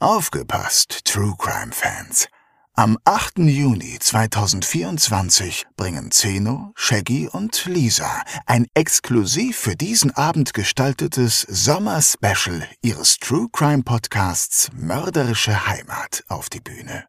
Aufgepasst, True Crime Fans. Am 8. Juni 2024 bringen Zeno, Shaggy und Lisa ein exklusiv für diesen Abend gestaltetes Sommer-Special ihres True Crime Podcasts Mörderische Heimat auf die Bühne.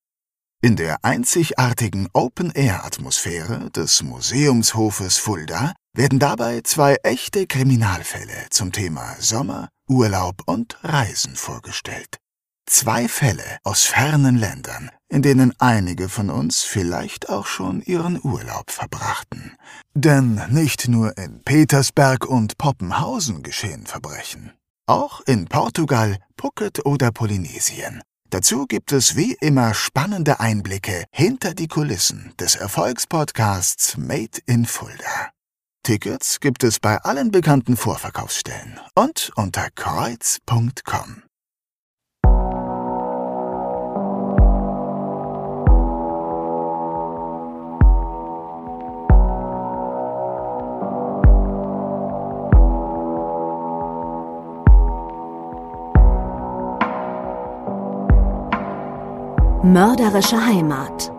In der einzigartigen Open-Air-Atmosphäre des Museumshofes Fulda werden dabei zwei echte Kriminalfälle zum Thema Sommer, Urlaub und Reisen vorgestellt. Zwei Fälle aus fernen Ländern, in denen einige von uns vielleicht auch schon ihren Urlaub verbrachten. Denn nicht nur in Petersberg und Poppenhausen geschehen Verbrechen. Auch in Portugal, Phuket oder Polynesien. Dazu gibt es wie immer spannende Einblicke hinter die Kulissen des Erfolgspodcasts Made in Fulda. Tickets gibt es bei allen bekannten Vorverkaufsstellen und unter kreuz.com. Mörderische Heimat.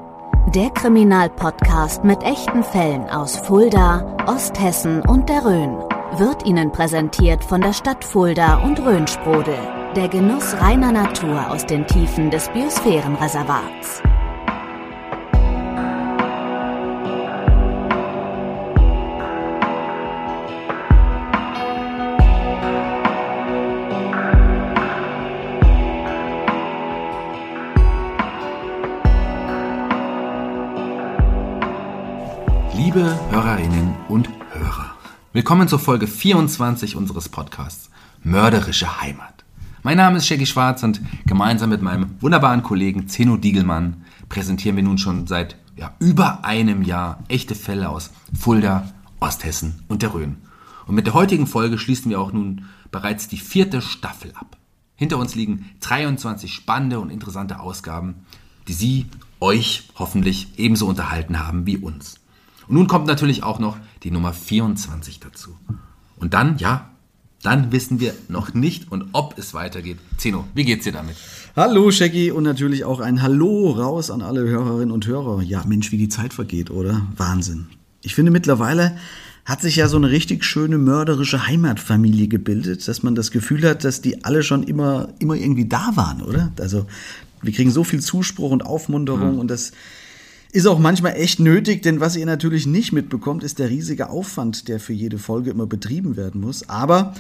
Der Kriminalpodcast mit echten Fällen aus Fulda, Osthessen und der Rhön wird Ihnen präsentiert von der Stadt Fulda und Rhönsprudel. Der Genuss reiner Natur aus den Tiefen des Biosphärenreservats. Liebe Hörerinnen und Hörer, willkommen zur Folge 24 unseres Podcasts Mörderische Heimat. Mein Name ist Shaggy Schwarz und gemeinsam mit meinem wunderbaren Kollegen Zeno Diegelmann präsentieren wir nun schon seit ja, über einem Jahr echte Fälle aus Fulda, Osthessen und der Rhön. Und mit der heutigen Folge schließen wir auch nun bereits die vierte Staffel ab. Hinter uns liegen 23 spannende und interessante Ausgaben, die Sie, euch hoffentlich ebenso unterhalten haben wie uns. Und nun kommt natürlich auch noch die Nummer 24 dazu. Und dann, ja, dann wissen wir noch nicht und ob es weitergeht. Zeno, wie geht's dir damit? Hallo Shaggy und natürlich auch ein Hallo raus an alle Hörerinnen und Hörer. Ja, Mensch, wie die Zeit vergeht, oder? Wahnsinn. Ich finde mittlerweile hat sich ja so eine richtig schöne mörderische Heimatfamilie gebildet, dass man das Gefühl hat, dass die alle schon immer, immer irgendwie da waren, oder? Also wir kriegen so viel Zuspruch und Aufmunterung mhm. und das ist auch manchmal echt nötig, denn was ihr natürlich nicht mitbekommt, ist der riesige Aufwand, der für jede Folge immer betrieben werden muss. Aber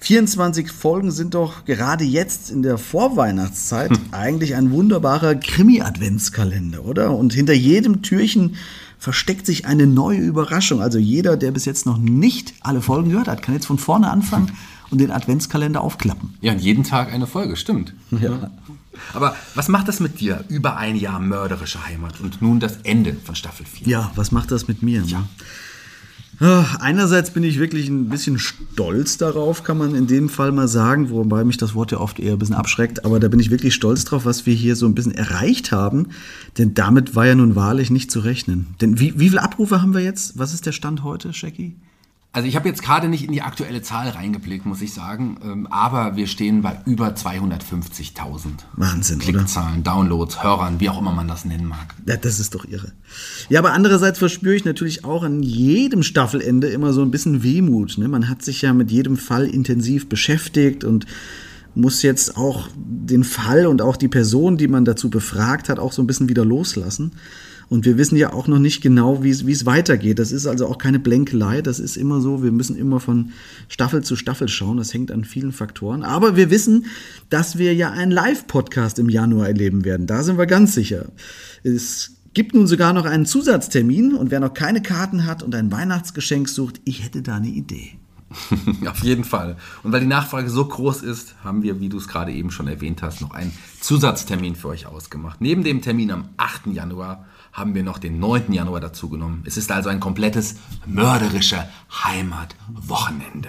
24 Folgen sind doch gerade jetzt in der Vorweihnachtszeit hm. eigentlich ein wunderbarer Krimi-Adventskalender, oder? Und hinter jedem Türchen versteckt sich eine neue Überraschung. Also jeder, der bis jetzt noch nicht alle Folgen gehört hat, kann jetzt von vorne anfangen und den Adventskalender aufklappen. Ja, und jeden Tag eine Folge, stimmt. Ja. Aber was macht das mit dir? Über ein Jahr mörderische Heimat und nun das Ende von Staffel 4. Ja, was macht das mit mir? Ja. Ah, einerseits bin ich wirklich ein bisschen stolz darauf, kann man in dem Fall mal sagen, wobei mich das Wort ja oft eher ein bisschen abschreckt, aber da bin ich wirklich stolz drauf, was wir hier so ein bisschen erreicht haben, denn damit war ja nun wahrlich nicht zu rechnen. Denn wie, wie viele Abrufe haben wir jetzt? Was ist der Stand heute, Shaggy? Also ich habe jetzt gerade nicht in die aktuelle Zahl reingeblickt, muss ich sagen, ähm, aber wir stehen bei über 250.000. Wahnsinn, Klickzahlen, oder? Downloads, Hörern, wie auch immer man das nennen mag. Ja, das ist doch irre. Ja, aber andererseits verspüre ich natürlich auch an jedem Staffelende immer so ein bisschen Wehmut. Ne? Man hat sich ja mit jedem Fall intensiv beschäftigt und muss jetzt auch den Fall und auch die Person, die man dazu befragt hat, auch so ein bisschen wieder loslassen. Und wir wissen ja auch noch nicht genau, wie es weitergeht. Das ist also auch keine Blänkelei. Das ist immer so. Wir müssen immer von Staffel zu Staffel schauen. Das hängt an vielen Faktoren. Aber wir wissen, dass wir ja einen Live-Podcast im Januar erleben werden. Da sind wir ganz sicher. Es gibt nun sogar noch einen Zusatztermin. Und wer noch keine Karten hat und ein Weihnachtsgeschenk sucht, ich hätte da eine Idee. Auf jeden Fall. Und weil die Nachfrage so groß ist, haben wir, wie du es gerade eben schon erwähnt hast, noch einen Zusatztermin für euch ausgemacht. Neben dem Termin am 8. Januar haben wir noch den 9. Januar dazu genommen. Es ist also ein komplettes mörderische Heimatwochenende.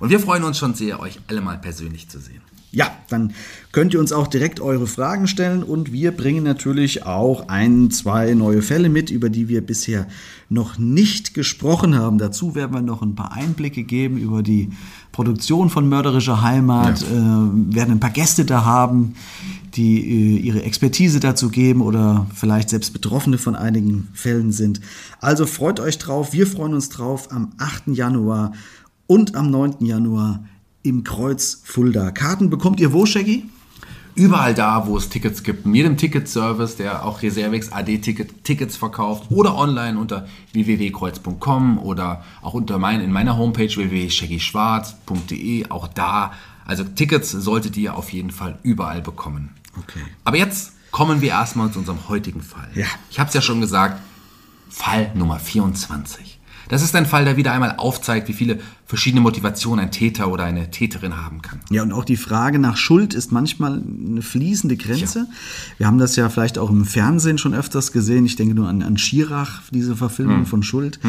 Und wir freuen uns schon sehr, euch alle mal persönlich zu sehen. Ja, dann könnt ihr uns auch direkt eure Fragen stellen und wir bringen natürlich auch ein, zwei neue Fälle mit, über die wir bisher noch nicht gesprochen haben. Dazu werden wir noch ein paar Einblicke geben über die Produktion von Mörderischer Heimat, ja. äh, werden ein paar Gäste da haben, die äh, ihre Expertise dazu geben oder vielleicht selbst Betroffene von einigen Fällen sind. Also freut euch drauf, wir freuen uns drauf am 8. Januar und am 9. Januar im Kreuz Fulda. Karten bekommt ihr wo, Shaggy? Überall da, wo es Tickets gibt, in jedem Ticketservice, der auch Reservex AD -Ticket, Tickets verkauft oder online unter www.kreuz.com oder auch unter mein, in meiner Homepage www.shaggyschwarz.de, auch da. Also Tickets solltet ihr auf jeden Fall überall bekommen. Okay. Aber jetzt kommen wir erstmal zu unserem heutigen Fall. Ja. Ich habe es ja schon gesagt, Fall Nummer 24. Das ist ein Fall, der wieder einmal aufzeigt, wie viele verschiedene Motivationen ein Täter oder eine Täterin haben kann. Ja, und auch die Frage nach Schuld ist manchmal eine fließende Grenze. Wir haben das ja vielleicht auch im Fernsehen schon öfters gesehen. Ich denke nur an, an Schirach, diese Verfilmung Hm. von Schuld.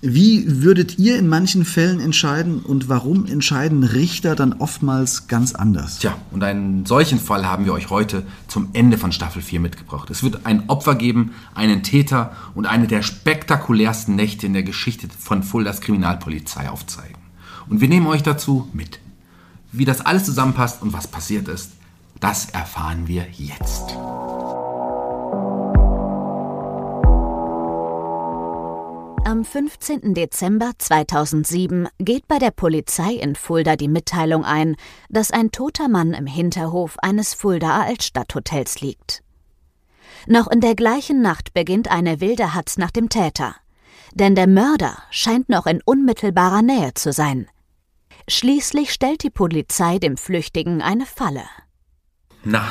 Wie würdet ihr in manchen Fällen entscheiden und warum entscheiden Richter dann oftmals ganz anders? Tja, und einen solchen Fall haben wir euch heute zum Ende von Staffel 4 mitgebracht. Es wird ein Opfer geben, einen Täter und eine der spektakulärsten Nächte in der Geschichte von Fuldas Kriminalpolizei aufzeigen. Und wir nehmen euch dazu mit. Wie das alles zusammenpasst und was passiert ist, das erfahren wir jetzt. Am 15. Dezember 2007 geht bei der Polizei in Fulda die Mitteilung ein, dass ein toter Mann im Hinterhof eines Fuldaer Altstadthotels liegt. Noch in der gleichen Nacht beginnt eine wilde Hatz nach dem Täter. Denn der Mörder scheint noch in unmittelbarer Nähe zu sein. Schließlich stellt die Polizei dem Flüchtigen eine Falle. Na,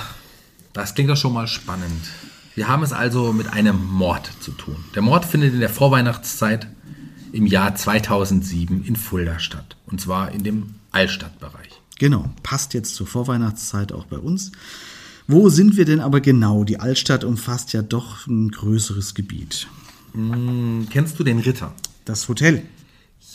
das klingt doch schon mal spannend. Wir haben es also mit einem Mord zu tun. Der Mord findet in der Vorweihnachtszeit im Jahr 2007 in Fulda statt. Und zwar in dem Altstadtbereich. Genau, passt jetzt zur Vorweihnachtszeit auch bei uns. Wo sind wir denn aber genau? Die Altstadt umfasst ja doch ein größeres Gebiet. Kennst du den Ritter? Das Hotel.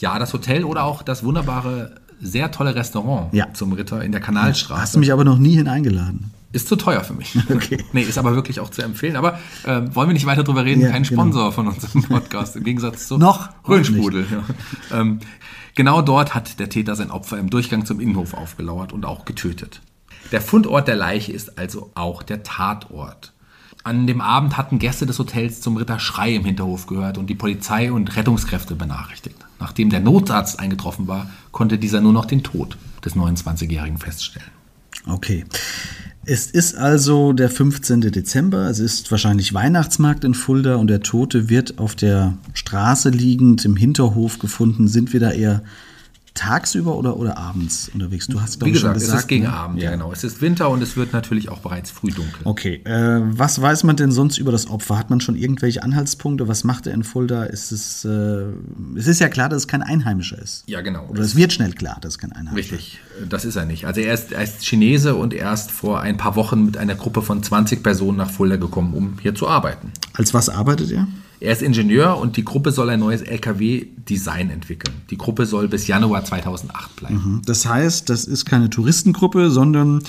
Ja, das Hotel oder auch das wunderbare, sehr tolle Restaurant Ja. zum Ritter in der Kanalstraße. Hast du mich aber noch nie hineingeladen. Ist zu teuer für mich. Okay. nee, ist aber wirklich auch zu empfehlen. Aber äh, wollen wir nicht weiter drüber reden? Ja, Kein genau. Sponsor von unserem Podcast, im Gegensatz zu Noch, Röhnsprudel. Ja. Ähm, genau dort hat der Täter sein Opfer im Durchgang zum Innenhof aufgelauert und auch getötet. Der Fundort der Leiche ist also auch der Tatort. An dem Abend hatten Gäste des Hotels zum Ritter Schrei im Hinterhof gehört und die Polizei und Rettungskräfte benachrichtigt. Nachdem der Notarzt eingetroffen war, konnte dieser nur noch den Tod des 29-Jährigen feststellen. Okay. Es ist also der 15. Dezember. Es ist wahrscheinlich Weihnachtsmarkt in Fulda und der Tote wird auf der Straße liegend im Hinterhof gefunden. Sind wir da eher tagsüber oder, oder abends unterwegs? Du hast, Wie schon gesagt, es ist gegen ne? Abend, ja. genau. Es ist Winter und es wird natürlich auch bereits früh dunkel. Okay, äh, was weiß man denn sonst über das Opfer? Hat man schon irgendwelche Anhaltspunkte? Was macht er in Fulda? Ist es, äh, es ist ja klar, dass es kein Einheimischer ist. Ja, genau. Oder es wird schnell klar, dass es kein Einheimischer ist. Richtig, das ist er nicht. Also er ist, er ist Chinese und er ist vor ein paar Wochen mit einer Gruppe von 20 Personen nach Fulda gekommen, um hier zu arbeiten. Als was arbeitet er? Er ist Ingenieur und die Gruppe soll ein neues LKW-Design entwickeln. Die Gruppe soll bis Januar 2008 bleiben. Das heißt, das ist keine Touristengruppe, sondern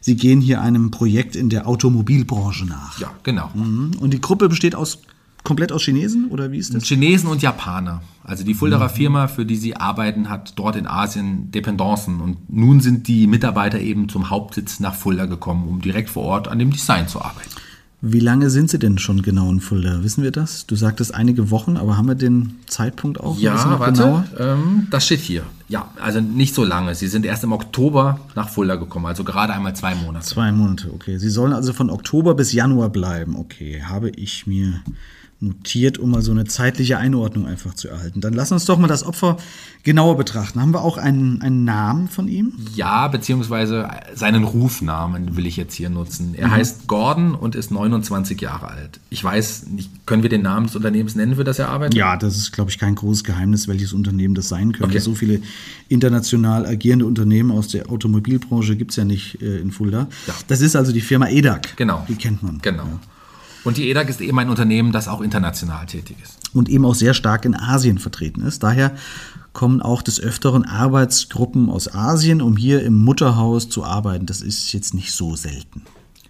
sie gehen hier einem Projekt in der Automobilbranche nach. Ja, genau. Mhm. Und die Gruppe besteht aus komplett aus Chinesen oder wie ist das? Chinesen und Japaner. Also die Fuldaer Firma, für die sie arbeiten, hat dort in Asien Dependancen. Und nun sind die Mitarbeiter eben zum Hauptsitz nach Fulda gekommen, um direkt vor Ort an dem Design zu arbeiten. Wie lange sind sie denn schon genau in Fulda? Wissen wir das? Du sagtest einige Wochen, aber haben wir den Zeitpunkt auch? Ja, noch warte, ähm, das steht hier. Ja, also nicht so lange. Sie sind erst im Oktober nach Fulda gekommen, also gerade einmal zwei Monate. Zwei Monate, okay. Sie sollen also von Oktober bis Januar bleiben. Okay, habe ich mir notiert, um mal so eine zeitliche Einordnung einfach zu erhalten. Dann lass uns doch mal das Opfer genauer betrachten. Haben wir auch einen, einen Namen von ihm? Ja, beziehungsweise seinen Rufnamen will ich jetzt hier nutzen. Er heißt Gordon und ist 29 Jahre alt. Ich weiß nicht, können wir den Namen des Unternehmens nennen, für das er arbeitet? Ja, das ist, glaube ich, kein großes Geheimnis, welches Unternehmen das sein könnte. Okay. So viele international agierende Unternehmen aus der Automobilbranche gibt es ja nicht äh, in Fulda. Ja. Das ist also die Firma EDAG. Genau. Die kennt man. Genau. Und die EDAG ist eben ein Unternehmen, das auch international tätig ist. und eben auch sehr stark in Asien vertreten ist. Daher kommen auch des Öfteren Arbeitsgruppen aus Asien, um hier im Mutterhaus zu arbeiten. Das ist jetzt nicht so selten.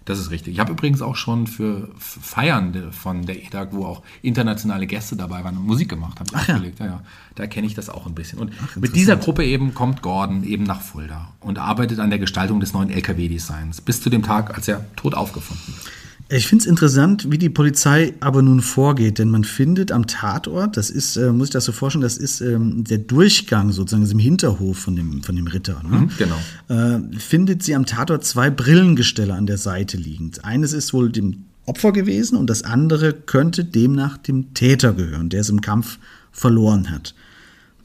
Das ist richtig. Ich habe übrigens auch schon für Feiern von der EDAG, wo auch internationale Gäste dabei waren, Musik gemacht, habe ich Ach ja. Ja. Ja, Da kenne ich das auch ein bisschen. Und mit dieser Gruppe eben kommt Gordon eben nach Fulda und arbeitet an der Gestaltung des neuen LKW-Designs bis zu dem Tag, als er tot aufgefunden wird. Ich finde es interessant, wie die Polizei aber nun vorgeht, denn man findet am Tatort, das ist, äh, muss ich das so vorstellen, das ist ähm, der Durchgang sozusagen das ist im Hinterhof von dem, von dem Ritter. Ne? genau. Äh, findet sie am Tatort zwei Brillengestelle an der Seite liegend. Eines ist wohl dem Opfer gewesen und das andere könnte demnach dem Täter gehören, der es im Kampf verloren hat.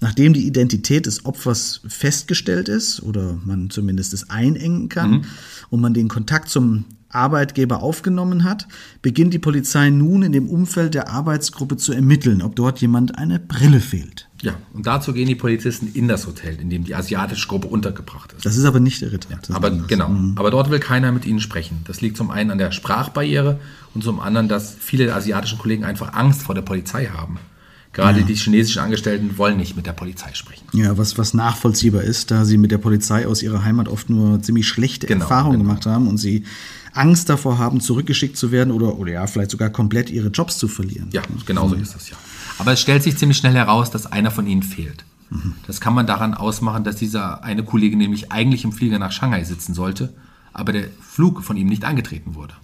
Nachdem die Identität des Opfers festgestellt ist oder man zumindest es einengen kann und man den Kontakt zum Arbeitgeber aufgenommen hat, beginnt die Polizei nun in dem Umfeld der Arbeitsgruppe zu ermitteln, ob dort jemand eine Brille fehlt. Ja, und dazu gehen die Polizisten in das Hotel, in dem die asiatische Gruppe untergebracht ist. Das ist aber nicht der Ritter. Das Aber anders. genau, aber dort will keiner mit ihnen sprechen. Das liegt zum einen an der Sprachbarriere und zum anderen, dass viele der asiatischen Kollegen einfach Angst vor der Polizei haben. Gerade die chinesischen Angestellten wollen nicht mit der Polizei sprechen. Ja, was, was nachvollziehbar ist, da sie mit der Polizei aus ihrer Heimat oft nur ziemlich schlechte Genau, Erfahrungen genau. gemacht haben und sie Angst davor haben, zurückgeschickt zu werden oder, oder ja, vielleicht sogar komplett ihre Jobs zu verlieren. Ja, genau so ist das ja. Aber es stellt sich ziemlich schnell heraus, dass einer von ihnen fehlt. Das kann man daran ausmachen, dass dieser eine Kollege nämlich eigentlich im Flieger nach Shanghai sitzen sollte, aber der Flug von ihm nicht angetreten wurde.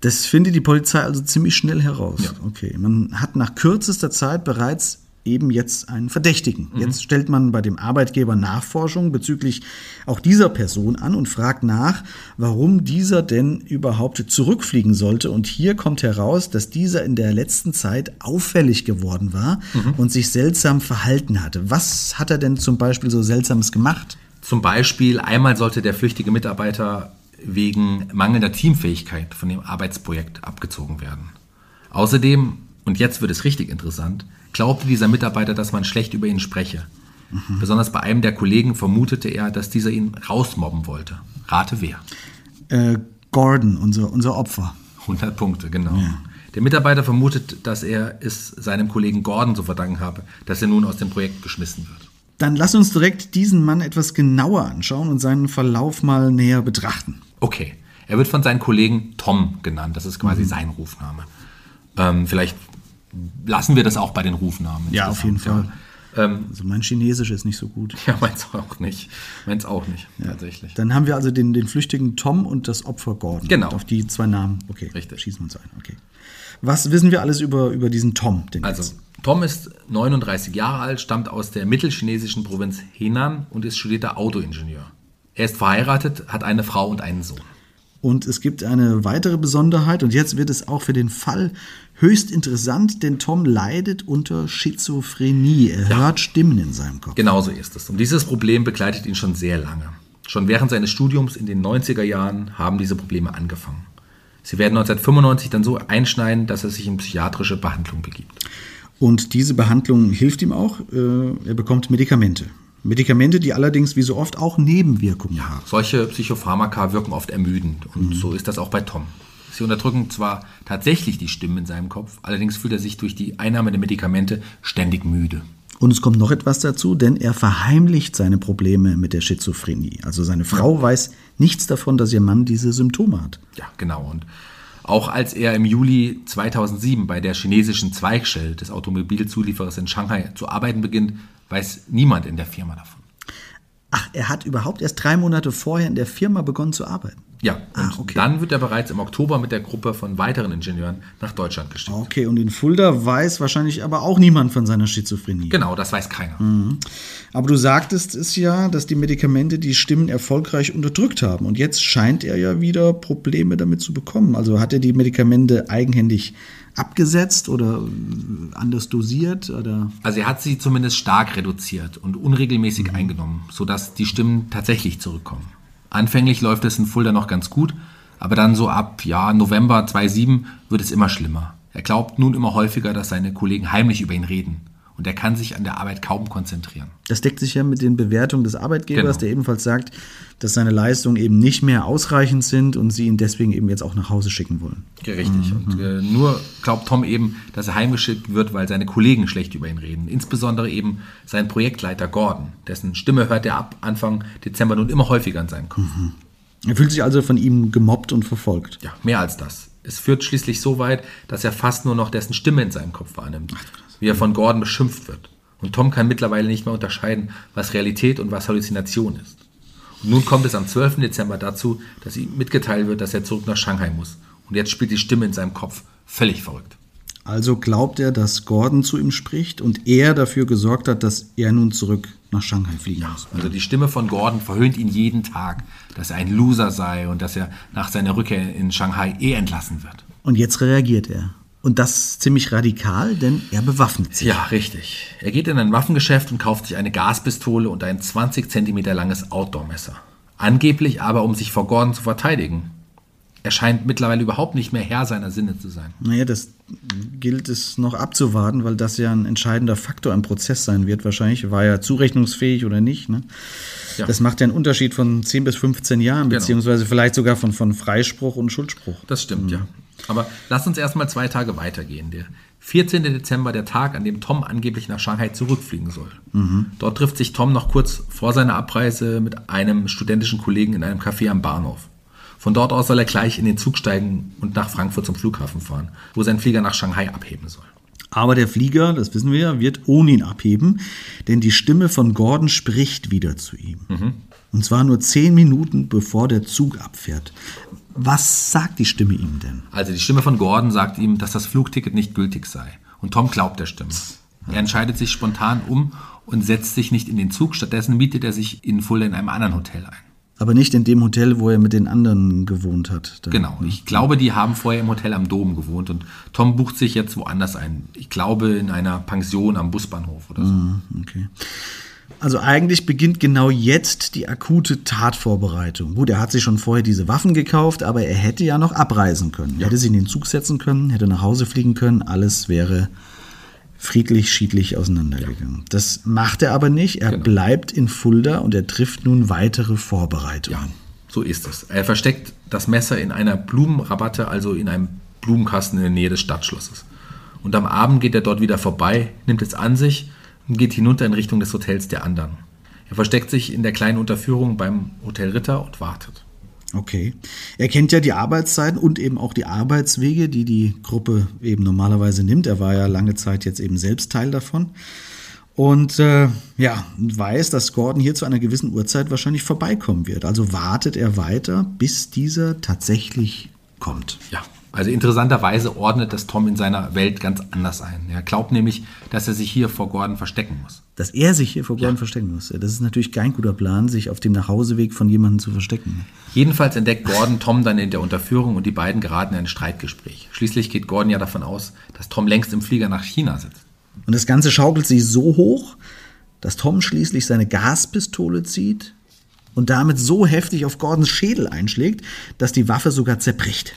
Das findet die Polizei also ziemlich schnell heraus. Ja. Okay, man hat nach kürzester Zeit bereits eben jetzt einen Verdächtigen. Jetzt stellt man bei dem Arbeitgeber Nachforschungen bezüglich auch dieser Person an und fragt nach, warum dieser denn überhaupt zurückfliegen sollte. Und hier kommt heraus, dass dieser in der letzten Zeit auffällig geworden war und sich seltsam verhalten hatte. Was hat er denn zum Beispiel so Seltsames gemacht? Zum Beispiel, einmal sollte der flüchtige Mitarbeiter wegen mangelnder Teamfähigkeit von dem Arbeitsprojekt abgezogen werden. Außerdem, und jetzt wird es richtig interessant, glaubte dieser Mitarbeiter, dass man schlecht über ihn spreche. Besonders bei einem der Kollegen vermutete er, dass dieser ihn rausmobben wollte. Rate wer? Äh, Gordon, unser, unser Opfer. 100 Punkte, genau. Der Mitarbeiter vermutet, dass er es seinem Kollegen Gordon zu verdanken habe, dass er nun aus dem Projekt geschmissen wird. Dann lass uns direkt diesen Mann etwas genauer anschauen und seinen Verlauf mal näher betrachten. Okay, er wird von seinen Kollegen Tom genannt, das ist quasi sein Rufname. Ähm, vielleicht lassen wir das auch bei den Rufnamen. Ja, auf jeden ja. Ähm, Also mein Chinesisch ist nicht so gut. ja, meins auch nicht. Meins auch nicht, tatsächlich. Dann haben wir also den, den flüchtigen Tom und das Opfer Gordon. Genau. Und auf die zwei Namen. Okay, Richtig. schießen wir uns ein. Okay. Was wissen wir alles über, über diesen Tom? Also, jetzt? Tom ist 39 Jahre alt, stammt aus der mittelchinesischen Provinz Henan und ist studierter Autoingenieur. Er ist verheiratet, hat eine Frau und einen Sohn. Und es gibt eine weitere Besonderheit und jetzt wird es auch für den Fall höchst interessant, denn Tom leidet unter Schizophrenie. Er hört Stimmen in seinem Kopf. Genauso ist es. Und dieses Problem begleitet ihn schon sehr lange. Schon während seines Studiums in den 90er Jahren haben diese Probleme angefangen. Sie werden 1995 dann so einschneiden, dass er sich in psychiatrische Behandlung begibt. Und diese Behandlung hilft ihm auch. Äh, er bekommt Medikamente. Medikamente, die allerdings wie so oft auch Nebenwirkungen haben. Solche Psychopharmaka wirken oft ermüdend und so ist das auch bei Tom. Sie unterdrücken zwar tatsächlich die Stimmen in seinem Kopf, allerdings fühlt er sich durch die Einnahme der Medikamente ständig müde. Und es kommt noch etwas dazu, denn er verheimlicht seine Probleme mit der Schizophrenie. Also seine Frau weiß nichts davon, dass ihr Mann diese Symptome hat. Ja, genau. Und auch als er im Juli 2007 bei der chinesischen Zweigstelle des Automobilzulieferers in Shanghai zu arbeiten beginnt, weiß niemand in der Firma davon. Ach, er hat überhaupt erst drei Monate vorher in der Firma begonnen zu arbeiten. Ja, und Ah, okay. dann wird er bereits im Oktober mit der Gruppe von weiteren Ingenieuren nach Deutschland geschickt. Okay, und in Fulda weiß wahrscheinlich aber auch niemand von seiner Schizophrenie. Genau, das weiß keiner. Aber du sagtest es ja, dass die Medikamente die Stimmen erfolgreich unterdrückt haben. Und jetzt scheint er ja wieder Probleme damit zu bekommen. Also hat er die Medikamente eigenhändig abgesetzt oder anders dosiert? Oder? Also er hat sie zumindest stark reduziert und unregelmäßig Mhm. eingenommen, sodass die Stimmen tatsächlich zurückkommen. Anfänglich läuft es in Fulda noch ganz gut, aber dann so ab ja, November 2007 wird es immer schlimmer. Er glaubt nun immer häufiger, dass seine Kollegen heimlich über ihn reden und er kann sich an der Arbeit kaum konzentrieren. Das deckt sich ja mit den Bewertungen des Arbeitgebers, Genau. der ebenfalls sagt, dass seine Leistungen eben nicht mehr ausreichend sind und sie ihn deswegen eben jetzt auch nach Hause schicken wollen. Richtig. Und äh, nur glaubt Tom eben, dass er heimgeschickt wird, weil seine Kollegen schlecht über ihn reden. Insbesondere eben sein Projektleiter Gordon, dessen Stimme hört er ab Anfang Dezember nun immer häufiger in seinem Kopf. Er fühlt sich also von ihm gemobbt und verfolgt. Ja, mehr als das. Es führt schließlich so weit, dass er fast nur noch dessen Stimme in seinem Kopf wahrnimmt, wie er von Gordon beschimpft wird. Und Tom kann mittlerweile nicht mehr unterscheiden, was Realität und was Halluzination ist. Und nun kommt es am 12. Dezember dazu, dass ihm mitgeteilt wird, dass er zurück nach Shanghai muss. Und jetzt spielt die Stimme in seinem Kopf völlig verrückt. Also glaubt er, dass Gordon zu ihm spricht und er dafür gesorgt hat, dass er nun zurück nach Shanghai fliegen muss. Also die Stimme von Gordon verhöhnt ihn jeden Tag, dass er ein Loser sei und dass er nach seiner Rückkehr in Shanghai eh entlassen wird. Und jetzt reagiert er. Und das ziemlich radikal, denn er bewaffnet sich. Ja, richtig. Er geht in ein Waffengeschäft und kauft sich eine Gaspistole und ein 20 Zentimeter langes Outdoor-Messer. Angeblich aber, um sich vor Gordon zu verteidigen. Er scheint mittlerweile überhaupt nicht mehr Herr seiner Sinne zu sein. Naja, das gilt es noch abzuwarten, weil das ja ein entscheidender Faktor im Prozess sein wird wahrscheinlich. War er zurechnungsfähig oder nicht? Ne? Ja. Das macht ja einen Unterschied von 10 bis 15 Jahren, Genau. beziehungsweise vielleicht sogar von, von Freispruch und Schuldspruch. Das stimmt, ja. Aber lass uns erstmal zwei Tage weitergehen. Der 14. Dezember, der Tag, an dem Tom angeblich nach Shanghai zurückfliegen soll. Dort trifft sich Tom noch kurz vor seiner Abreise mit einem studentischen Kollegen in einem Café am Bahnhof. Von dort aus soll er gleich in den Zug steigen und nach Frankfurt zum Flughafen fahren, wo sein Flieger nach Shanghai abheben soll. Aber der Flieger, das wissen wir ja, wird ohne ihn abheben, denn die Stimme von Gordon spricht wieder zu ihm. Und zwar nur zehn Minuten bevor der Zug abfährt. Was sagt die Stimme ihm denn? Also die Stimme von Gordon sagt ihm, dass das Flugticket nicht gültig sei. Und Tom glaubt der Stimme. Er entscheidet sich spontan um und setzt sich nicht in den Zug. Stattdessen mietet er sich in Fulda in einem anderen Hotel ein. Aber nicht in dem Hotel, wo er mit den anderen gewohnt hat. Da- Genau. Ich glaube, die haben vorher im Hotel am Dom gewohnt und Tom bucht sich jetzt woanders ein. Ich glaube in einer Pension am Busbahnhof oder so. Okay. Also eigentlich beginnt genau jetzt die akute Tatvorbereitung. Gut, er hat sich schon vorher diese Waffen gekauft, aber er hätte ja noch abreisen können. Er hätte sich in den Zug setzen können, hätte nach Hause fliegen können, alles wäre friedlich, schiedlich auseinandergegangen. Das macht er aber nicht. Er Genau. bleibt in Fulda und er trifft nun weitere Vorbereitungen. Ja, so ist es. Er versteckt das Messer in einer Blumenrabatte, also in einem Blumenkasten in der Nähe des Stadtschlosses. Und am Abend geht er dort wieder vorbei, nimmt es an sich und geht hinunter in Richtung des Hotels der anderen. Er versteckt sich in der kleinen Unterführung beim Hotel Ritter und wartet. Okay. Er kennt ja die Arbeitszeiten und eben auch die Arbeitswege, die die Gruppe eben normalerweise nimmt. Er war ja lange Zeit jetzt eben selbst Teil davon. Und äh, ja, weiß, dass Gordon hier zu einer gewissen Uhrzeit wahrscheinlich vorbeikommen wird. Also wartet er weiter, bis dieser tatsächlich kommt. Ja, also interessanterweise ordnet das Tom in seiner Welt ganz anders ein. Er glaubt nämlich, dass er sich hier vor Gordon verstecken muss. Dass er sich hier vor Gordon verstecken muss. Das ist natürlich kein guter Plan, sich auf dem Nachhauseweg von jemandem zu verstecken. Jedenfalls entdeckt Gordon Tom dann in der Unterführung und die beiden geraten in ein Streitgespräch. Schließlich geht Gordon ja davon aus, dass Tom längst im Flieger nach China sitzt. Und das Ganze schaukelt sich so hoch, dass Tom schließlich seine Gaspistole zieht und damit so heftig auf Gordons Schädel einschlägt, dass die Waffe sogar zerbricht.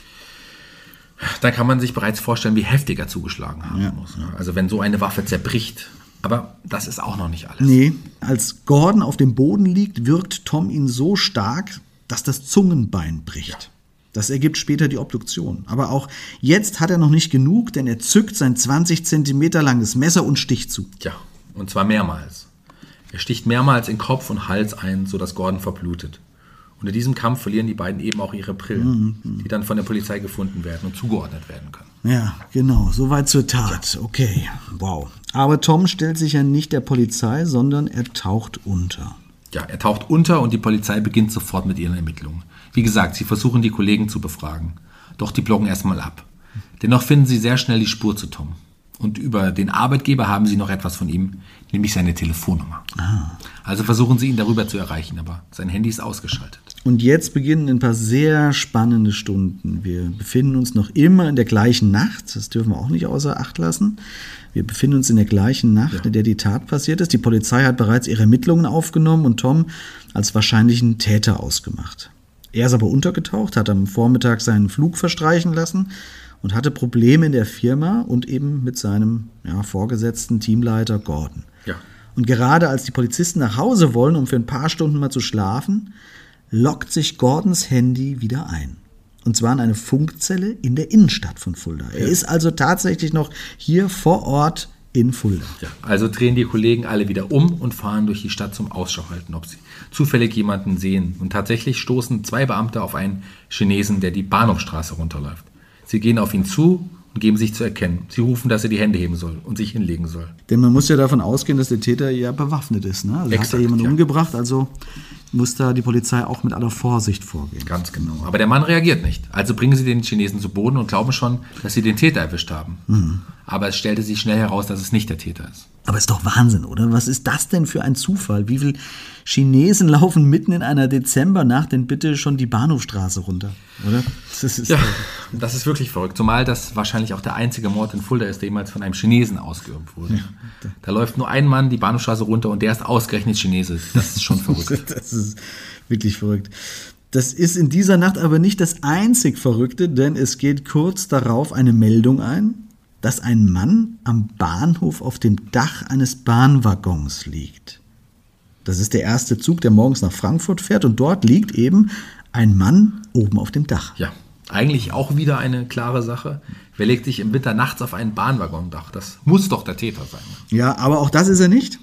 Da kann man sich bereits vorstellen, wie heftig er zugeschlagen haben Ja, muss. Also wenn so eine Waffe zerbricht. Aber das ist auch noch nicht alles. Nee, als Gordon auf dem Boden liegt, wirkt Tom ihn so stark, dass das Zungenbein bricht. Das ergibt später die Obduktion. Aber auch jetzt hat er noch nicht genug, denn er zückt sein 20 Zentimeter langes Messer und sticht zu. Ja, und zwar mehrmals. Er sticht mehrmals in Kopf und Hals ein, sodass Gordon verblutet. Und in diesem Kampf verlieren die beiden eben auch ihre Brillen, die dann von der Polizei gefunden werden und zugeordnet werden können. Ja, genau, soweit zur Tat. Okay, wow. Aber Tom stellt sich ja nicht der Polizei, sondern er taucht unter. Ja, er taucht unter und die Polizei beginnt sofort mit ihren Ermittlungen. Wie gesagt, sie versuchen die Kollegen zu befragen. Doch die blocken erstmal ab. Dennoch finden sie sehr schnell die Spur zu Tom. Und über den Arbeitgeber haben sie noch etwas von ihm, nämlich seine Telefonnummer. Also versuchen sie ihn darüber zu erreichen, aber sein Handy ist ausgeschaltet. Und jetzt beginnen ein paar sehr spannende Stunden. Wir befinden uns noch immer in der gleichen Nacht. Das dürfen wir auch nicht außer Acht lassen. Wir befinden uns in der gleichen Nacht, in der die Tat passiert ist. Die Polizei hat bereits ihre Ermittlungen aufgenommen und Tom als wahrscheinlichen Täter ausgemacht. Er ist aber untergetaucht, hat am Vormittag seinen Flug verstreichen lassen und hatte Probleme in der Firma und eben mit seinem ja, vorgesetzten Teamleiter Gordon. Ja. Und gerade als die Polizisten nach Hause wollen, um für ein paar Stunden mal zu schlafen, lockt sich Gordons Handy wieder ein. Und zwar in eine Funkzelle in der Innenstadt von Fulda. Er ist also tatsächlich noch hier vor Ort in Fulda. Ja, also drehen die Kollegen alle wieder um und fahren durch die Stadt zum Ausschau halten, ob sie zufällig jemanden sehen. Und tatsächlich stoßen zwei Beamte auf einen Chinesen, der die Bahnhofstraße runterläuft. Sie gehen auf ihn zu und geben sich zu erkennen. Sie rufen, dass er die Hände heben soll und sich hinlegen soll. Denn man muss ja davon ausgehen, dass der Täter ja bewaffnet ist. Ne? Also Exakt, hat er jemanden ja. umgebracht, also muss da die Polizei auch mit aller Vorsicht vorgehen. Ganz genau. Aber der Mann reagiert nicht. Also bringen sie den Chinesen zu Boden und glauben schon, dass sie den Täter erwischt haben. Aber es stellte sich schnell heraus, dass es nicht der Täter ist. Aber ist doch Wahnsinn, oder? Was ist das denn für ein Zufall? Wie viele Chinesen laufen mitten in einer Dezembernacht denn bitte schon die Bahnhofstraße runter, oder? Das ist Ja, das ist wirklich verrückt. Zumal das wahrscheinlich auch der einzige Mord in Fulda ist, der jemals von einem Chinesen ausgeübt wurde. Da läuft nur ein Mann die Bahnhofstraße runter und der ist ausgerechnet Chinese. Das ist schon verrückt. Das ist wirklich verrückt. Das ist in dieser Nacht aber nicht das einzig Verrückte, denn es geht kurz darauf eine Meldung ein, dass ein Mann am Bahnhof auf dem Dach eines Bahnwaggons liegt. Das ist der erste Zug, der morgens nach Frankfurt fährt und dort liegt eben ein Mann oben auf dem Dach. Ja, eigentlich auch wieder eine klare Sache. Wer legt sich im Winter nachts auf ein Bahnwaggondach? Das muss doch der Täter sein. Ja, aber auch das ist er nicht.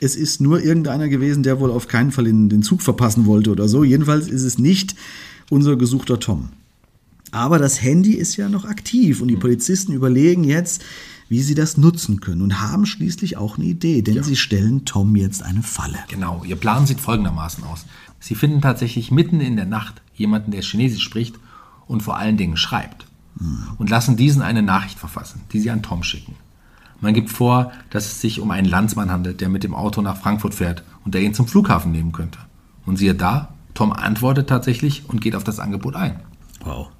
Es ist nur irgendeiner gewesen, der wohl auf keinen Fall in den Zug verpassen wollte oder so. Jedenfalls ist es nicht unser gesuchter Tom. Aber das Handy ist ja noch aktiv und die Polizisten überlegen jetzt, wie sie das nutzen können und haben schließlich auch eine Idee, denn sie stellen Tom jetzt eine Falle. Genau, ihr Plan sieht folgendermaßen aus. Sie finden tatsächlich mitten in der Nacht jemanden, der Chinesisch spricht und vor allen Dingen schreibt. Und lassen diesen eine Nachricht verfassen, die sie an Tom schicken. Man gibt vor, dass es sich um einen Landsmann handelt, der mit dem Auto nach Frankfurt fährt und der ihn zum Flughafen nehmen könnte. Und siehe da, Tom antwortet tatsächlich und geht auf das Angebot ein. Wow.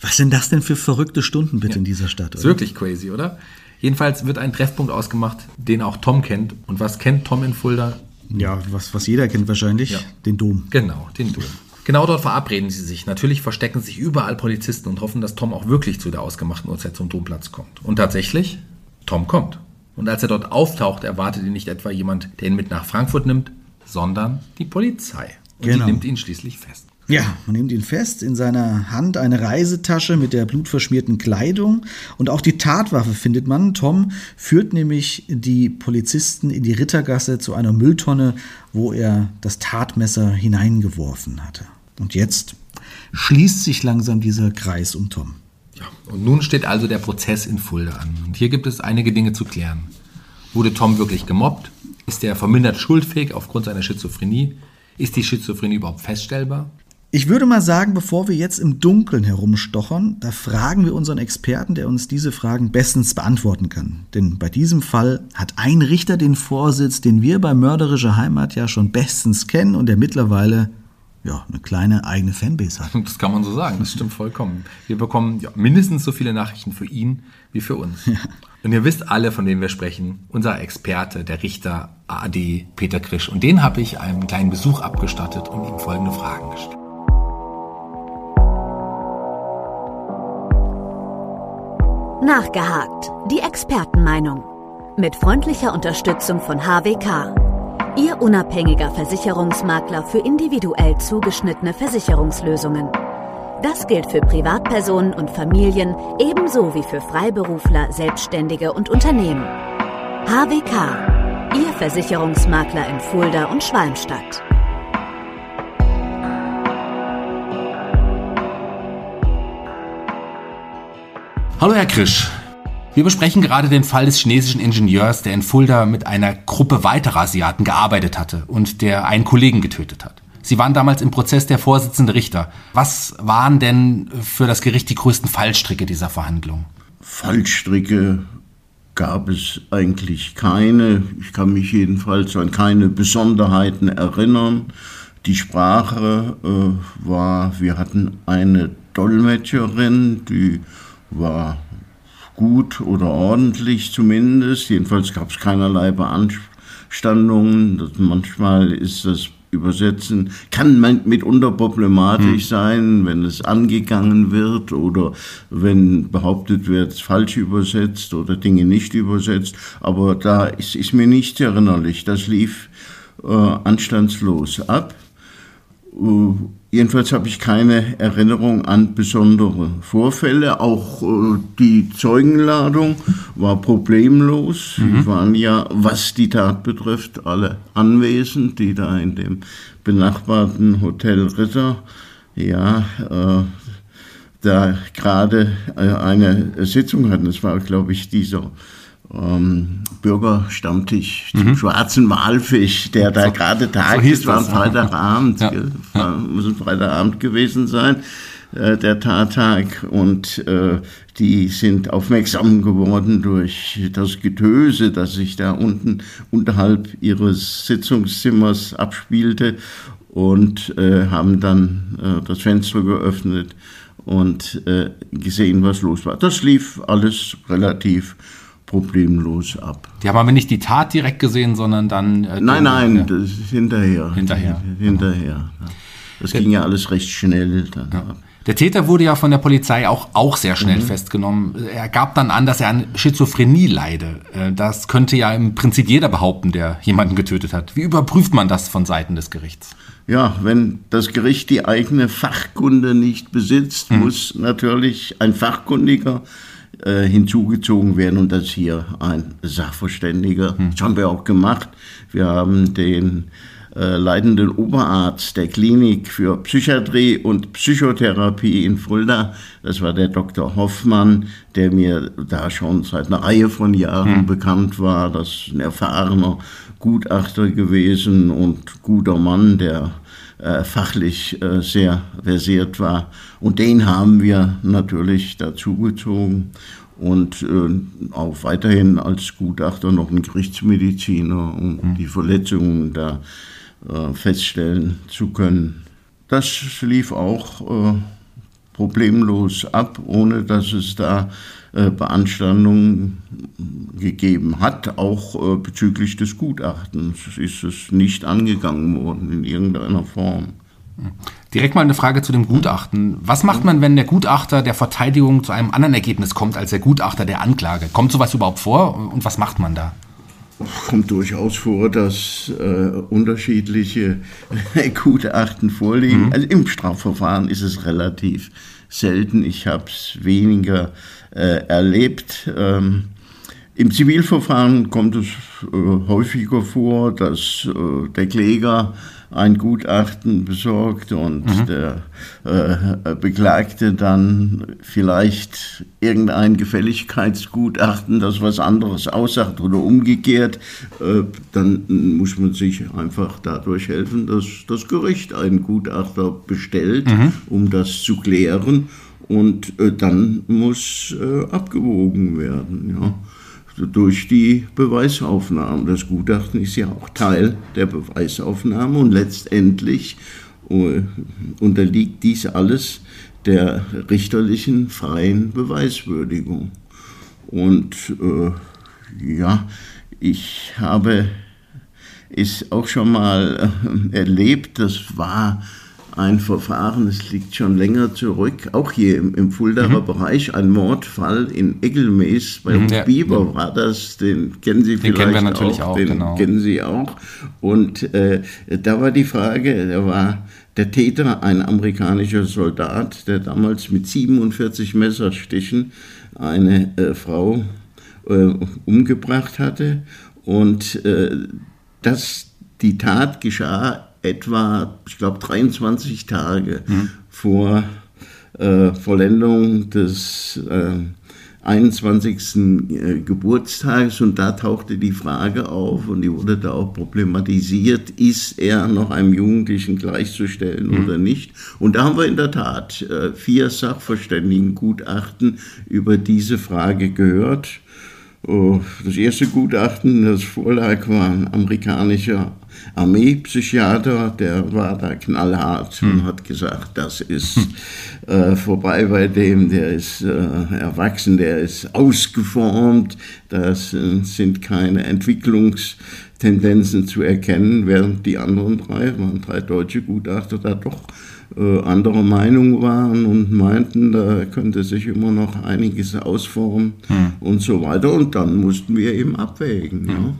Was sind das denn für verrückte Stunden bitte in dieser Stadt? Ist wirklich crazy, oder? Jedenfalls wird ein Treffpunkt ausgemacht, den auch Tom kennt. Und was kennt Tom in Fulda? Ja, was, was jeder kennt wahrscheinlich, Ja. den Dom. Genau, den Dom. Genau dort verabreden sie sich. Natürlich verstecken sich überall Polizisten und hoffen, dass Tom auch wirklich zu der ausgemachten Uhrzeit zum Domplatz kommt. Und tatsächlich, Tom kommt. Und als er dort auftaucht, erwartet ihn nicht etwa jemand, der ihn mit nach Frankfurt nimmt, sondern die Polizei. Und Genau. die nimmt ihn schließlich fest. Ja, man nimmt ihn fest, in seiner Hand eine Reisetasche mit der blutverschmierten Kleidung und auch die Tatwaffe findet man. Tom führt nämlich die Polizisten in die Rittergasse zu einer Mülltonne, wo er das Tatmesser hineingeworfen hatte. Und jetzt schließt sich langsam dieser Kreis um Tom. Ja, und nun steht also der Prozess in Fulda an. Und hier gibt es einige Dinge zu klären. Wurde Tom wirklich gemobbt? Ist er vermindert schuldfähig aufgrund seiner Schizophrenie? Ist die Schizophrenie überhaupt feststellbar? Ich würde mal sagen, bevor wir jetzt im Dunkeln herumstochern, da fragen wir unseren Experten, der uns diese Fragen bestens beantworten kann. Denn bei diesem Fall hat ein Richter den Vorsitz, den wir bei Mörderische Heimat ja schon bestens kennen und der mittlerweile ja, eine kleine eigene Fanbase hat. Das kann man so sagen, das stimmt vollkommen. Wir bekommen ja, mindestens so viele Nachrichten für ihn wie für uns. Und ihr wisst alle, von wem wir sprechen. Unser Experte, der Richter AD Peter Krisch. Und den habe ich einen kleinen Besuch abgestattet und ihm folgende Fragen gestellt. Nachgehakt. Die Expertenmeinung. Mit freundlicher Unterstützung von HWK. Ihr unabhängiger Versicherungsmakler für individuell zugeschnittene Versicherungslösungen. Das gilt für Privatpersonen und Familien ebenso wie für Freiberufler, Selbstständige und Unternehmen. HWK. Ihr Versicherungsmakler in Fulda und Schwalmstadt. Hallo Herr Krisch. Wir besprechen gerade den Fall des chinesischen Ingenieurs, der in Fulda mit einer Gruppe weiterer Asiaten gearbeitet hatte und der einen Kollegen getötet hat. Sie waren damals im Prozess der Vorsitzende Richter. Was waren denn für das Gericht die größten Fallstricke dieser Verhandlung? Fallstricke gab es eigentlich keine. Ich kann mich jedenfalls an keine Besonderheiten erinnern. Die Sprache äh, war, wir hatten eine Dolmetscherin, die war gut oder ordentlich zumindest. Jedenfalls gab es keinerlei Beanstandungen. Das, manchmal ist das Übersetzen, kann man mitunter problematisch sein, wenn es angegangen wird oder wenn behauptet wird, falsch übersetzt oder Dinge nicht übersetzt. Aber da ist, ist mir nicht erinnerlich. Das lief äh, anstandslos ab. Äh, Jedenfalls habe ich keine Erinnerung an besondere Vorfälle. Auch äh, die Zeugenladung war problemlos. Mhm. Wir waren ja, was die Tat betrifft, alle anwesend, die da in dem benachbarten Hotel Ritter, ja, äh, da gerade äh, eine Sitzung hatten. Das war, glaube ich, dieser ähm, Bürgerstammtisch zum mhm. schwarzen Walfisch, der da so, gerade tagt. So das war ein Freitagabend, ja. Ja. muss ein Freitagabend gewesen sein, äh, der Tattag. Und äh, die sind aufmerksam geworden durch das Getöse, das sich da unten unterhalb ihres Sitzungszimmers abspielte und äh, haben dann äh, das Fenster geöffnet und äh, gesehen, was los war. Das lief alles relativ problemlos ab. Die haben aber nicht die Tat direkt gesehen, sondern dann. Äh, nein, nein, ja. das ist hinterher. Hinterher. Hinterher. Das ging ja alles recht schnell dann ja. ab. Der Täter wurde ja von der Polizei auch, auch sehr schnell mhm. festgenommen. Er gab dann an, dass er an Schizophrenie leide. Äh, das könnte ja im Prinzip jeder behaupten, der jemanden getötet hat. Wie überprüft man das von Seiten des Gerichts? Ja, wenn das Gericht die eigene Fachkunde nicht besitzt, mhm. muss natürlich ein Fachkundiger äh, hinzugezogen werden und das hier ein Sachverständiger. Mhm. Das haben wir auch gemacht. Wir haben den äh, leitenden Oberarzt der Klinik für Psychiatrie und Psychotherapie in Fulda. Das war der Dr. Hoffmann, der mir da schon seit einer Reihe von Jahren mhm. bekannt war. Das ist ein erfahrener Gutachter gewesen und guter Mann, der äh, fachlich äh, sehr versiert war. Und den haben wir natürlich dazugezogen und äh, auch weiterhin als Gutachter noch einen Gerichtsmediziner, um mhm. die Verletzungen da feststellen zu können. Das lief auch problemlos ab, ohne dass es da äh, Beanstandungen gegeben hat, auch äh, bezüglich des Gutachtens ist es nicht angegangen worden in irgendeiner Form. Direkt mal eine Frage zu dem Gutachten. Was macht man, wenn der Gutachter der Verteidigung zu einem anderen Ergebnis kommt als der Gutachter der Anklage? Kommt sowas überhaupt vor und was macht man da? kommt durchaus vor, dass äh, unterschiedliche Gutachten vorliegen. Mhm. Also im Strafverfahren ist es relativ selten. Ich habe es weniger äh, erlebt. Ähm, Im Zivilverfahren kommt es äh, häufiger vor, dass äh, der Kläger ein Gutachten besorgt und mhm. der äh, Beklagte dann vielleicht irgendein Gefälligkeitsgutachten, das was anderes aussagt oder umgekehrt, äh, dann muss man sich einfach dadurch helfen, dass das Gericht einen Gutachter bestellt, mhm. um das zu klären und äh, dann muss äh, abgewogen werden. Ja durch die Beweisaufnahme. Das Gutachten ist ja auch Teil der Beweisaufnahme und letztendlich äh, unterliegt dies alles der richterlichen freien Beweiswürdigung. Und äh, ja, ich habe es auch schon mal äh, erlebt, das war ein Verfahren, das liegt schon länger zurück, auch hier im, im Fuldaer mhm. Bereich, ein Mordfall in Eggelmees bei mhm, ja, Biber ja. war das, den kennen Sie den vielleicht kennen wir natürlich auch, auch den genau. kennen Sie auch. Und äh, da war die Frage, da war der Täter ein amerikanischer Soldat, der damals mit 47 Messerstichen eine äh, Frau äh, umgebracht hatte und äh, dass die Tat geschah etwa, ich glaube, 23 Tage mhm. vor äh, Vollendung des äh, 21. Äh, Geburtstages und da tauchte die Frage auf und die wurde da auch problematisiert, ist er noch einem Jugendlichen gleichzustellen mhm. oder nicht? Und da haben wir in der Tat äh, vier Sachverständigengutachten über diese Frage gehört. Oh, das erste Gutachten, das vorlag, war ein amerikanischer Armeepsychiater, der war da knallhart hm. und hat gesagt, das ist äh, vorbei bei dem, der ist äh, erwachsen, der ist ausgeformt, das äh, sind keine Entwicklungstendenzen zu erkennen, während die anderen drei, waren drei deutsche Gutachter, da doch äh, anderer Meinung waren und meinten, da könnte sich immer noch einiges ausformen hm. und so weiter. Und dann mussten wir eben abwägen. Ja.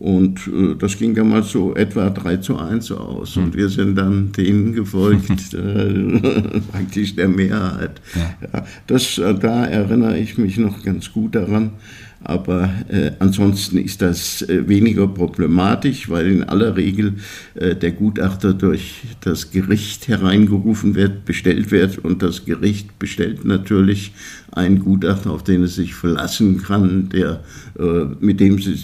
Und äh, das ging damals so etwa 3 zu 1 aus. Und wir sind dann denen gefolgt, äh, praktisch der Mehrheit. Ja. Das, äh, da erinnere ich mich noch ganz gut daran. Aber äh, ansonsten ist das äh, weniger problematisch, weil in aller Regel äh, der Gutachter durch das Gericht hereingerufen wird, bestellt wird und das Gericht bestellt natürlich einen Gutachter, auf den es sich verlassen kann, der, äh, mit dem sie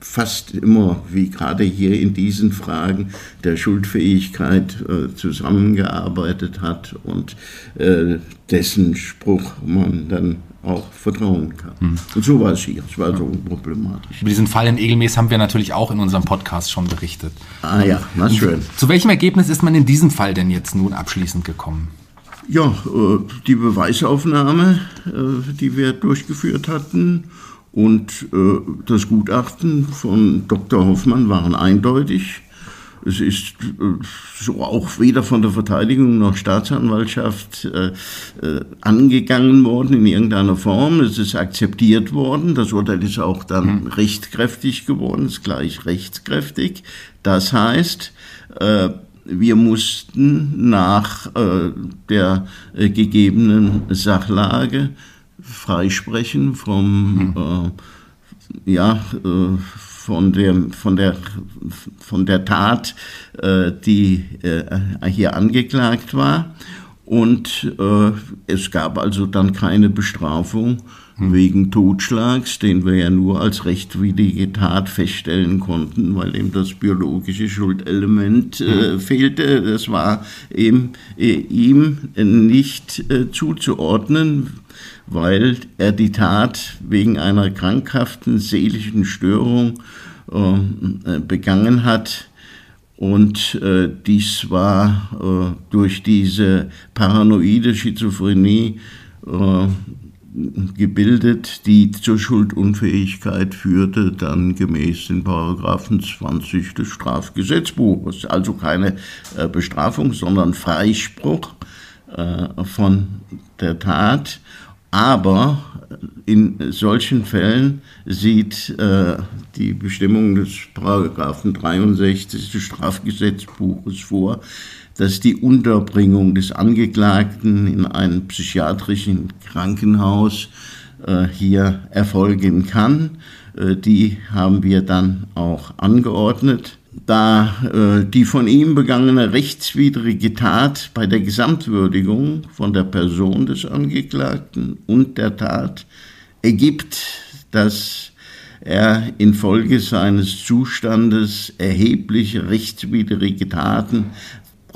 fast immer, wie gerade hier in diesen Fragen der Schuldfähigkeit äh, zusammengearbeitet hat und äh, dessen Spruch man dann auch vertrauen kann. Hm. Und so war es hier. Es war so unproblematisch. Über diesen Fall in Egelmees haben wir natürlich auch in unserem Podcast schon berichtet. Ah ja, na schön. Zu welchem Ergebnis ist man in diesem Fall denn jetzt nun abschließend gekommen? Ja, äh, die Beweisaufnahme, die wir durchgeführt hatten, und äh, das Gutachten von Dr. Hoffmann waren eindeutig. Es ist äh, so auch weder von der Verteidigung noch Staatsanwaltschaft äh, äh, angegangen worden in irgendeiner Form. Es ist akzeptiert worden. Das Urteil ist auch dann mhm. rechtskräftig geworden, ist gleich rechtskräftig. Das heißt, äh, wir mussten nach äh, der äh, gegebenen Sachlage freisprechen vom, mhm. äh, ja, äh, von, der, von, der, von der Tat, äh, die äh, hier angeklagt war. Und äh, es gab also dann keine Bestrafung wegen Totschlags, den wir ja nur als rechtwidrige Tat feststellen konnten, weil eben das biologische Schuldelement äh, hm. fehlte. Das war eben ihm nicht zuzuordnen weil er die Tat wegen einer krankhaften seelischen Störung äh, begangen hat. Und äh, dies war äh, durch diese paranoide Schizophrenie äh, gebildet, die zur Schuldunfähigkeit führte, dann gemäß den Paragraphen 20 des Strafgesetzbuches. Also keine äh, Bestrafung, sondern Freispruch äh, von der Tat aber in solchen Fällen sieht äh, die Bestimmung des Paragraphen 63 des Strafgesetzbuches vor, dass die Unterbringung des Angeklagten in einem psychiatrischen Krankenhaus hier erfolgen kann. Äh, die haben wir dann auch angeordnet da äh, die von ihm begangene rechtswidrige Tat bei der Gesamtwürdigung von der Person des Angeklagten und der Tat ergibt, dass er infolge seines Zustandes erhebliche rechtswidrige Taten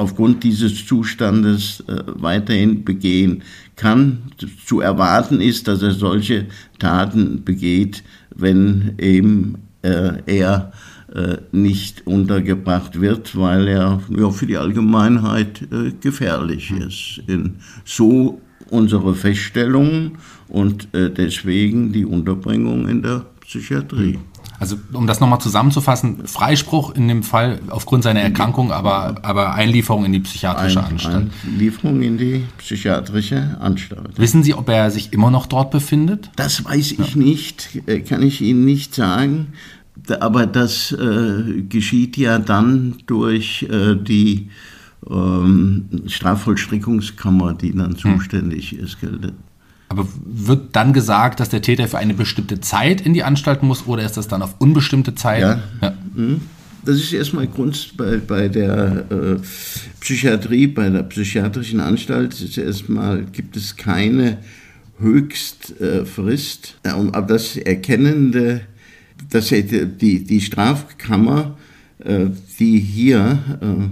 aufgrund dieses Zustandes äh, weiterhin begehen kann. Zu erwarten ist, dass er solche Taten begeht, wenn eben äh, er äh, nicht untergebracht wird, weil er ja, für die Allgemeinheit äh, gefährlich ist. In so unsere Feststellung und äh, deswegen die Unterbringung in der Psychiatrie. Also um das nochmal zusammenzufassen, Freispruch in dem Fall aufgrund seiner Erkrankung, aber, aber Einlieferung in die psychiatrische Ein, Anstalt. Einlieferung in die psychiatrische Anstalt. Wissen Sie, ob er sich immer noch dort befindet? Das weiß ich ja. nicht, kann ich Ihnen nicht sagen aber das äh, geschieht ja dann durch äh, die ähm, Strafvollstreckungskammer, die dann hm. zuständig ist. Aber wird dann gesagt, dass der Täter für eine bestimmte Zeit in die Anstalt muss oder ist das dann auf unbestimmte Zeit? Ja. ja. Hm. Das ist erstmal Grund bei, bei der äh, Psychiatrie, bei der psychiatrischen Anstalt ist erstmal, gibt es keine Höchstfrist. Äh, aber das erkennende dass die, die Strafkammer, äh, die hier äh,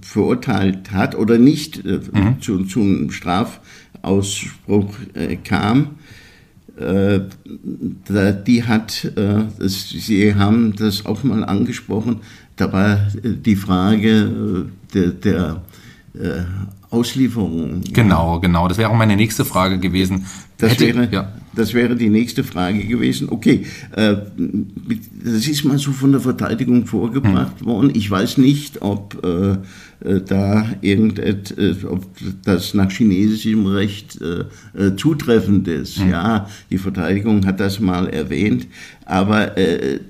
verurteilt hat oder nicht äh, mhm. zu, zum Strafausspruch kam, die hat, Sie haben das auch mal angesprochen, da war die Frage der, der Auslieferung. Genau, genau. Das wäre auch meine nächste Frage gewesen. Das Hätte, wäre, ja. das wäre die nächste Frage gewesen. Okay, äh, das ist mal so von der Verteidigung vorgebracht hm. worden. Ich weiß nicht, ob äh, äh, da irgendetwas, äh, ob das nach chinesischem Recht äh, zutreffend ist. Mhm. Ja, die Verteidigung hat das mal erwähnt, aber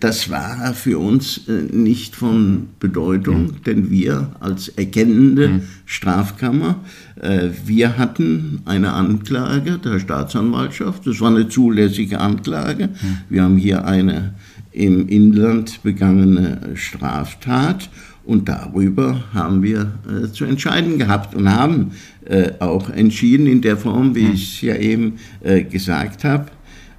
das war für uns nicht von Bedeutung, mhm. denn wir als erkennende mhm. Strafkammer, wir hatten eine Anklage der Staatsanwaltschaft, das war eine zulässige Anklage. Mhm. Wir haben hier eine im Inland begangene Straftat und darüber haben wir äh, zu entscheiden gehabt und haben äh, auch entschieden in der Form, wie hm. ich es ja eben äh, gesagt habe,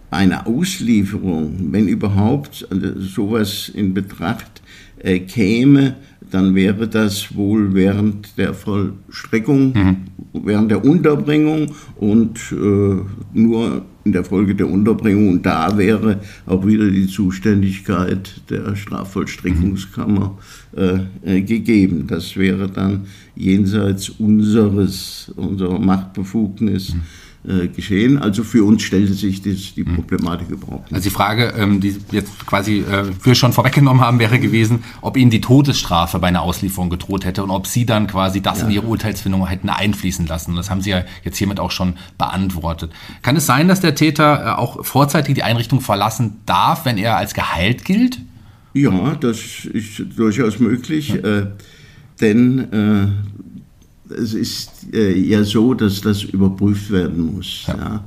eine Auslieferung, wenn überhaupt äh, sowas in Betracht äh, käme, dann wäre das wohl während der Vollstreckung, mhm. während der Unterbringung und äh, nur in der Folge der Unterbringung. Und da wäre auch wieder die Zuständigkeit der Strafvollstreckungskammer äh, äh gegeben. Das wäre dann jenseits unseres, unserer Machtbefugnis. Mhm geschehen. Also für uns stellte sich das, die hm. Problematik überhaupt nicht. Also die Frage, ähm, die jetzt quasi äh, wir schon vorweggenommen haben, wäre gewesen, ob Ihnen die Todesstrafe bei einer Auslieferung gedroht hätte und ob Sie dann quasi das ja. in Ihre Urteilsfindung hätten einfließen lassen. Das haben Sie ja jetzt hiermit auch schon beantwortet. Kann es sein, dass der Täter äh, auch vorzeitig die Einrichtung verlassen darf, wenn er als geheilt gilt? Ja, das ist durchaus möglich. Ja. Äh, denn äh, es ist äh, ja so, dass das überprüft werden muss. Ja.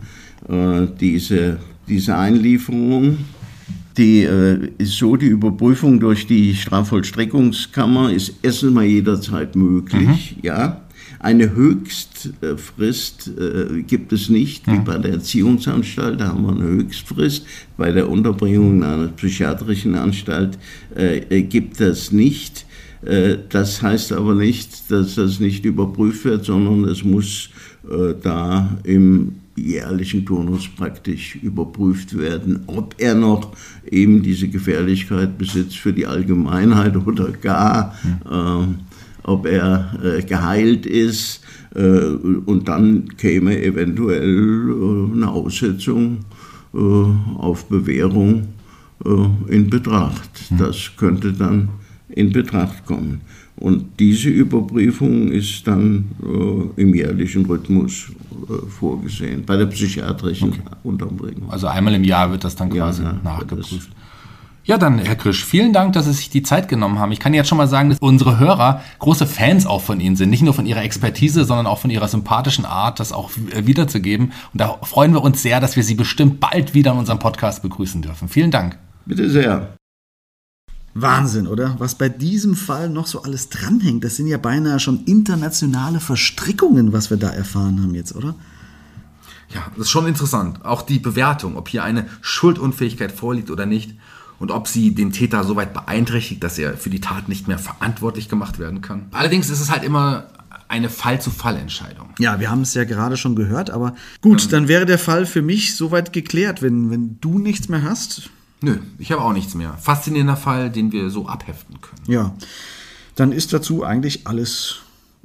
ja. Äh, diese, diese Einlieferung, die äh, ist so, die Überprüfung durch die Strafvollstreckungskammer ist erstens mal jederzeit möglich. Mhm. Ja. Eine Höchstfrist äh, gibt es nicht, wie bei der Erziehungsanstalt, da haben wir eine Höchstfrist. Bei der Unterbringung in einer psychiatrischen Anstalt äh, äh gibt es nicht. Äh, das heißt aber nicht, dass das nicht überprüft wird, sondern es muss äh, da im jährlichen Turnus praktisch überprüft werden, ob er noch eben diese Gefährlichkeit besitzt für die Allgemeinheit oder gar, äh, ob er äh, geheilt ist. Äh, und dann käme eventuell äh, eine Aussetzung auf Bewährung in Betracht. Hm. Das könnte dann in Betracht kommen. Und diese Überprüfung ist dann äh, im jährlichen Rhythmus äh, vorgesehen, bei der psychiatrischen okay. Unterbringung. Also einmal im Jahr wird das dann quasi ja, nachgeprüft. Ja, dann, Herr Krisch, vielen Dank, dass Sie sich die Zeit genommen haben. Ich kann jetzt schon mal sagen, dass unsere Hörer große Fans auch von Ihnen sind. Nicht nur von Ihrer Expertise, sondern auch von Ihrer sympathischen Art, das auch wiederzugeben. Und da freuen wir uns sehr, dass wir Sie bestimmt bald wieder in unserem Podcast begrüßen dürfen. Vielen Dank. Bitte sehr. Wahnsinn, oder? Was bei diesem Fall noch so alles dranhängt, das sind ja beinahe schon internationale Verstrickungen, was wir da erfahren haben jetzt, oder? Ja, das ist schon interessant. Auch die Bewertung, ob hier eine Schuldunfähigkeit vorliegt oder nicht und ob sie den Täter so weit beeinträchtigt, dass er für die Tat nicht mehr verantwortlich gemacht werden kann. Allerdings ist es halt immer eine Fall-zu-Fall-Entscheidung. Ja, wir haben es ja gerade schon gehört, aber gut, ähm, dann wäre der Fall für mich soweit geklärt, wenn, wenn du nichts mehr hast. Nö, ich habe auch nichts mehr. Faszinierender Fall, den wir so abheften können. Ja, dann ist dazu eigentlich alles,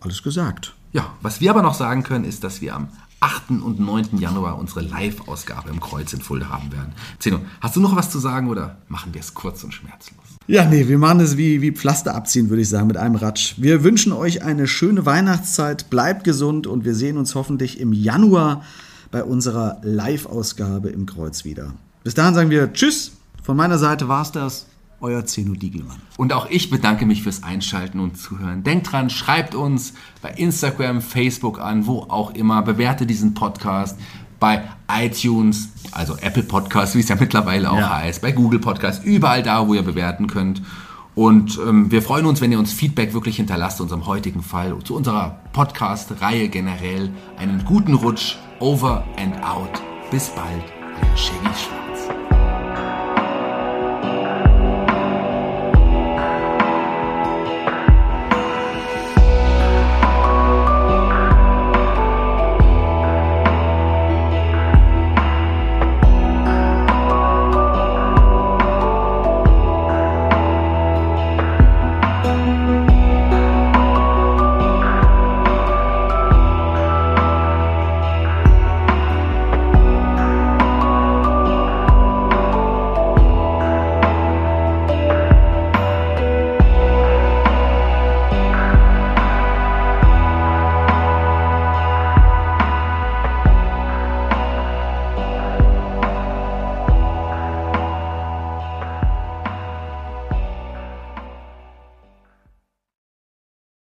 alles gesagt. Ja, was wir aber noch sagen können, ist, dass wir am 8. und 9. Januar unsere Live-Ausgabe im Kreuz in Fulda haben werden. Zeno, hast du noch was zu sagen oder machen wir es kurz und schmerzlos? Ja, nee, wir machen es wie, wie Pflaster abziehen, würde ich sagen, mit einem Ratsch. Wir wünschen euch eine schöne Weihnachtszeit, bleibt gesund und wir sehen uns hoffentlich im Januar bei unserer Live-Ausgabe im Kreuz wieder. Bis dahin sagen wir Tschüss von meiner Seite war es das. Euer Zeno Diegelmann. Und auch ich bedanke mich fürs Einschalten und Zuhören. Denkt dran, schreibt uns bei Instagram, Facebook an, wo auch immer. Bewerte diesen Podcast bei iTunes, also Apple Podcast, wie es ja mittlerweile auch ja. heißt, bei Google Podcast, überall da, wo ihr bewerten könnt. Und ähm, wir freuen uns, wenn ihr uns Feedback wirklich hinterlasst, unserem heutigen Fall, zu unserer Podcast-Reihe generell. Einen guten Rutsch, over and out. Bis bald, euer Shaggy.